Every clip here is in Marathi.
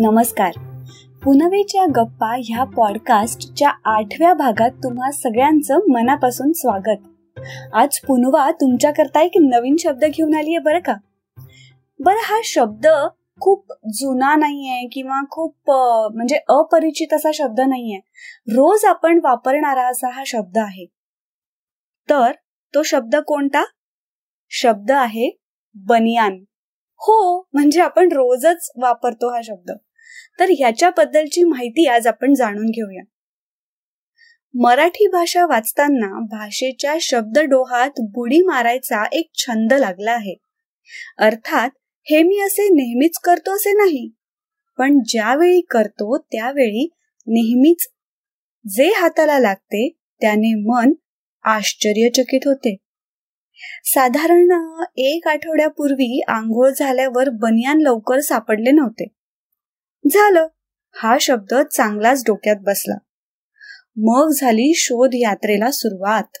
नमस्कार. पुनवेच्या गप्पा ह्या पॉडकास्टच्या आठव्या भागात तुम्हा सगळ्यांचं मनापासून स्वागत. आज पुनवा तुमच्याकरता एक नवीन शब्द घेऊन आली आहे बरं का? बरं हा शब्द खूप जुना नाहीये किंवा खूप म्हणजे अपरिचित असा शब्द नाहीये. रोज आपण वापरणारा असा हा शब्द आहे. तर तो शब्द कोणता? शब्द आहे बनियान. हो म्हणजे आपण रोजच वापरतो हा शब्द. तर ह्याच्याबद्दलची माहिती आज आपण जाणून घेऊया. मराठी भाषा वाचताना भाषेच्या शब्दडोहात बुडी मारायचा एक छंद लागला आहे. अर्थात हे मी असे नेहमीच करतो असे नाही पण ज्यावेळी करतो त्यावेळी नेहमीच जे हाताला लागते त्याने मन आश्चर्यचकित होते. साधारण एक आठवड्यापूर्वी आंघोळ झाल्यावर बनियान लवकर सापडले नव्हते. झालं. हा शब्द चांगलाच डोक्यात बसला. मग झाली शोध यात्रेला सुरुवात.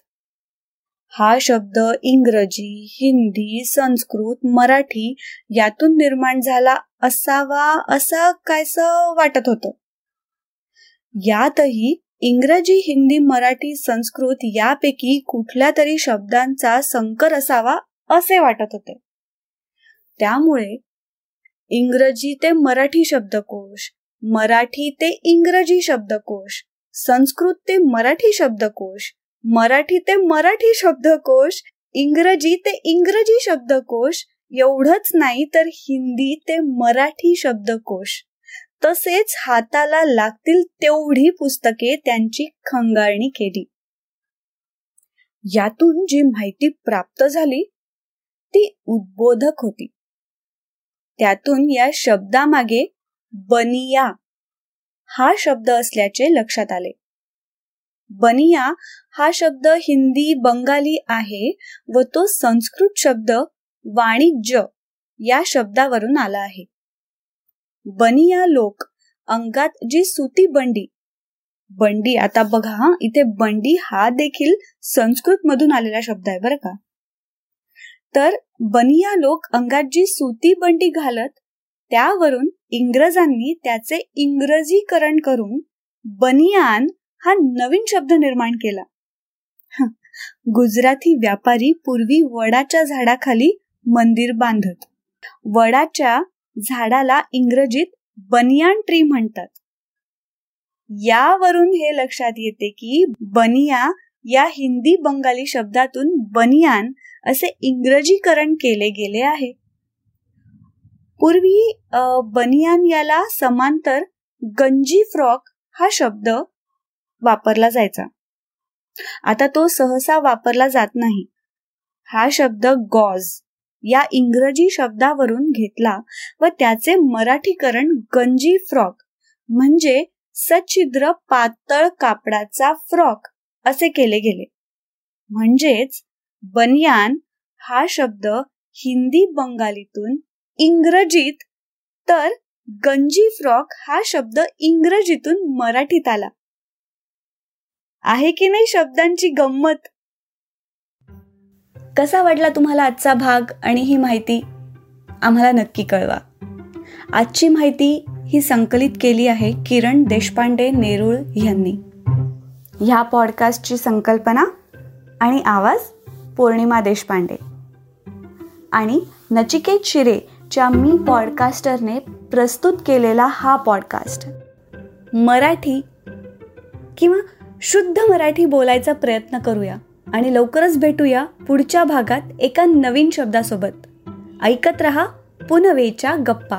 हा शब्द इंग्रजी हिंदी संस्कृत मराठी यातून निर्माण झाला असावा असं कायस वाटत होतं. यातही इंग्रजी हिंदी मराठी संस्कृत यापैकी कुठल्या तरी शब्दांचा संकर असावा असे वाटत होते. त्यामुळे इंग्रजी ते मराठी शब्दकोश मराठी ते इंग्रजी शब्दकोश संस्कृत ते मराठी शब्दकोश मराठी ते मराठी शब्दकोश इंग्रजी ते इंग्रजी शब्दकोश एवढंच नाही तर हिंदी ते मराठी शब्दकोश. तसेच हाताला लागतील तेवढी पुस्तके त्यांची खंगाळणी केली. यातून जी माहिती प्राप्त झाली ती उद्बोधक होती. त्यातून या शब्दामागे बनिया हा शब्द असल्याचे लक्षात आले. बनिया हा शब्द हिंदी बंगाली आहे व तो संस्कृत शब्द वाणिज्य या शब्दावरून आला आहे. बनिया लोक अंगात जी सुती बंडी बंडी आता बघा इथे बंडी हा देखील संस्कृत मधून आलेला शब्द आहे बरं का? तर बनिया लोक अंगात जी सुती बंडी घालत त्यावरून इंग्रजांनी त्याचे इंग्रजीकरण करून बनियान हा नवीन शब्द निर्माण केला. गुजराती व्यापारी पूर्वी वडाच्या झाडाखाली मंदिर बांधत. वडाच्या झाडाला इंग्रजीत बनियान ट्री म्हणतात. यावरून हे लक्षात येते की बनिया या हिंदी बंगाली शब्दातून बनियान असे इंग्रजीकरण केले गेले आहे. पूर्वी बनियान याला समांतर गंजी फ्रॉक हा शब्द वापरला जायचा. आता तो सहसा वापरला जात नाही. हा शब्द गॉज या इंग्रजी शब्दावरून घेतला व त्याचे मराठीकरण गंजी फ्रॉक म्हणजे सच्छिद्र पातळ कापडाचा फ्रॉक असे केले गेले. म्हणजेच बनियान हा शब्द हिंदी बंगालीतून इंग्रजीत तर गंजी फ्रॉक हा शब्द इंग्रजीतून मराठीत आला. आहे की नाही शब्दांची गंमत? कसा वाटला तुम्हाला आजचा भाग आणि ही माहिती? आम्हाला नक्की कळवा. आजची माहिती ही संकलित केली आहे किरण देशपांडे नेरुळ यांनी. ह्या पॉडकास्टची संकल्पना आणि आवाज पौर्णिमा देशपांडे. आणि नचिकेत शिरेच्या मी पॉडकास्टरने प्रस्तुत केलेला हा पॉडकास्ट. मराठी किंवा शुद्ध मराठी बोलायचा प्रयत्न करूया आणि लवकरच भेटूया पुढच्या भागात एका नवीन शब्दासोबत. ऐकत रहा पुनवेच्या गप्पा.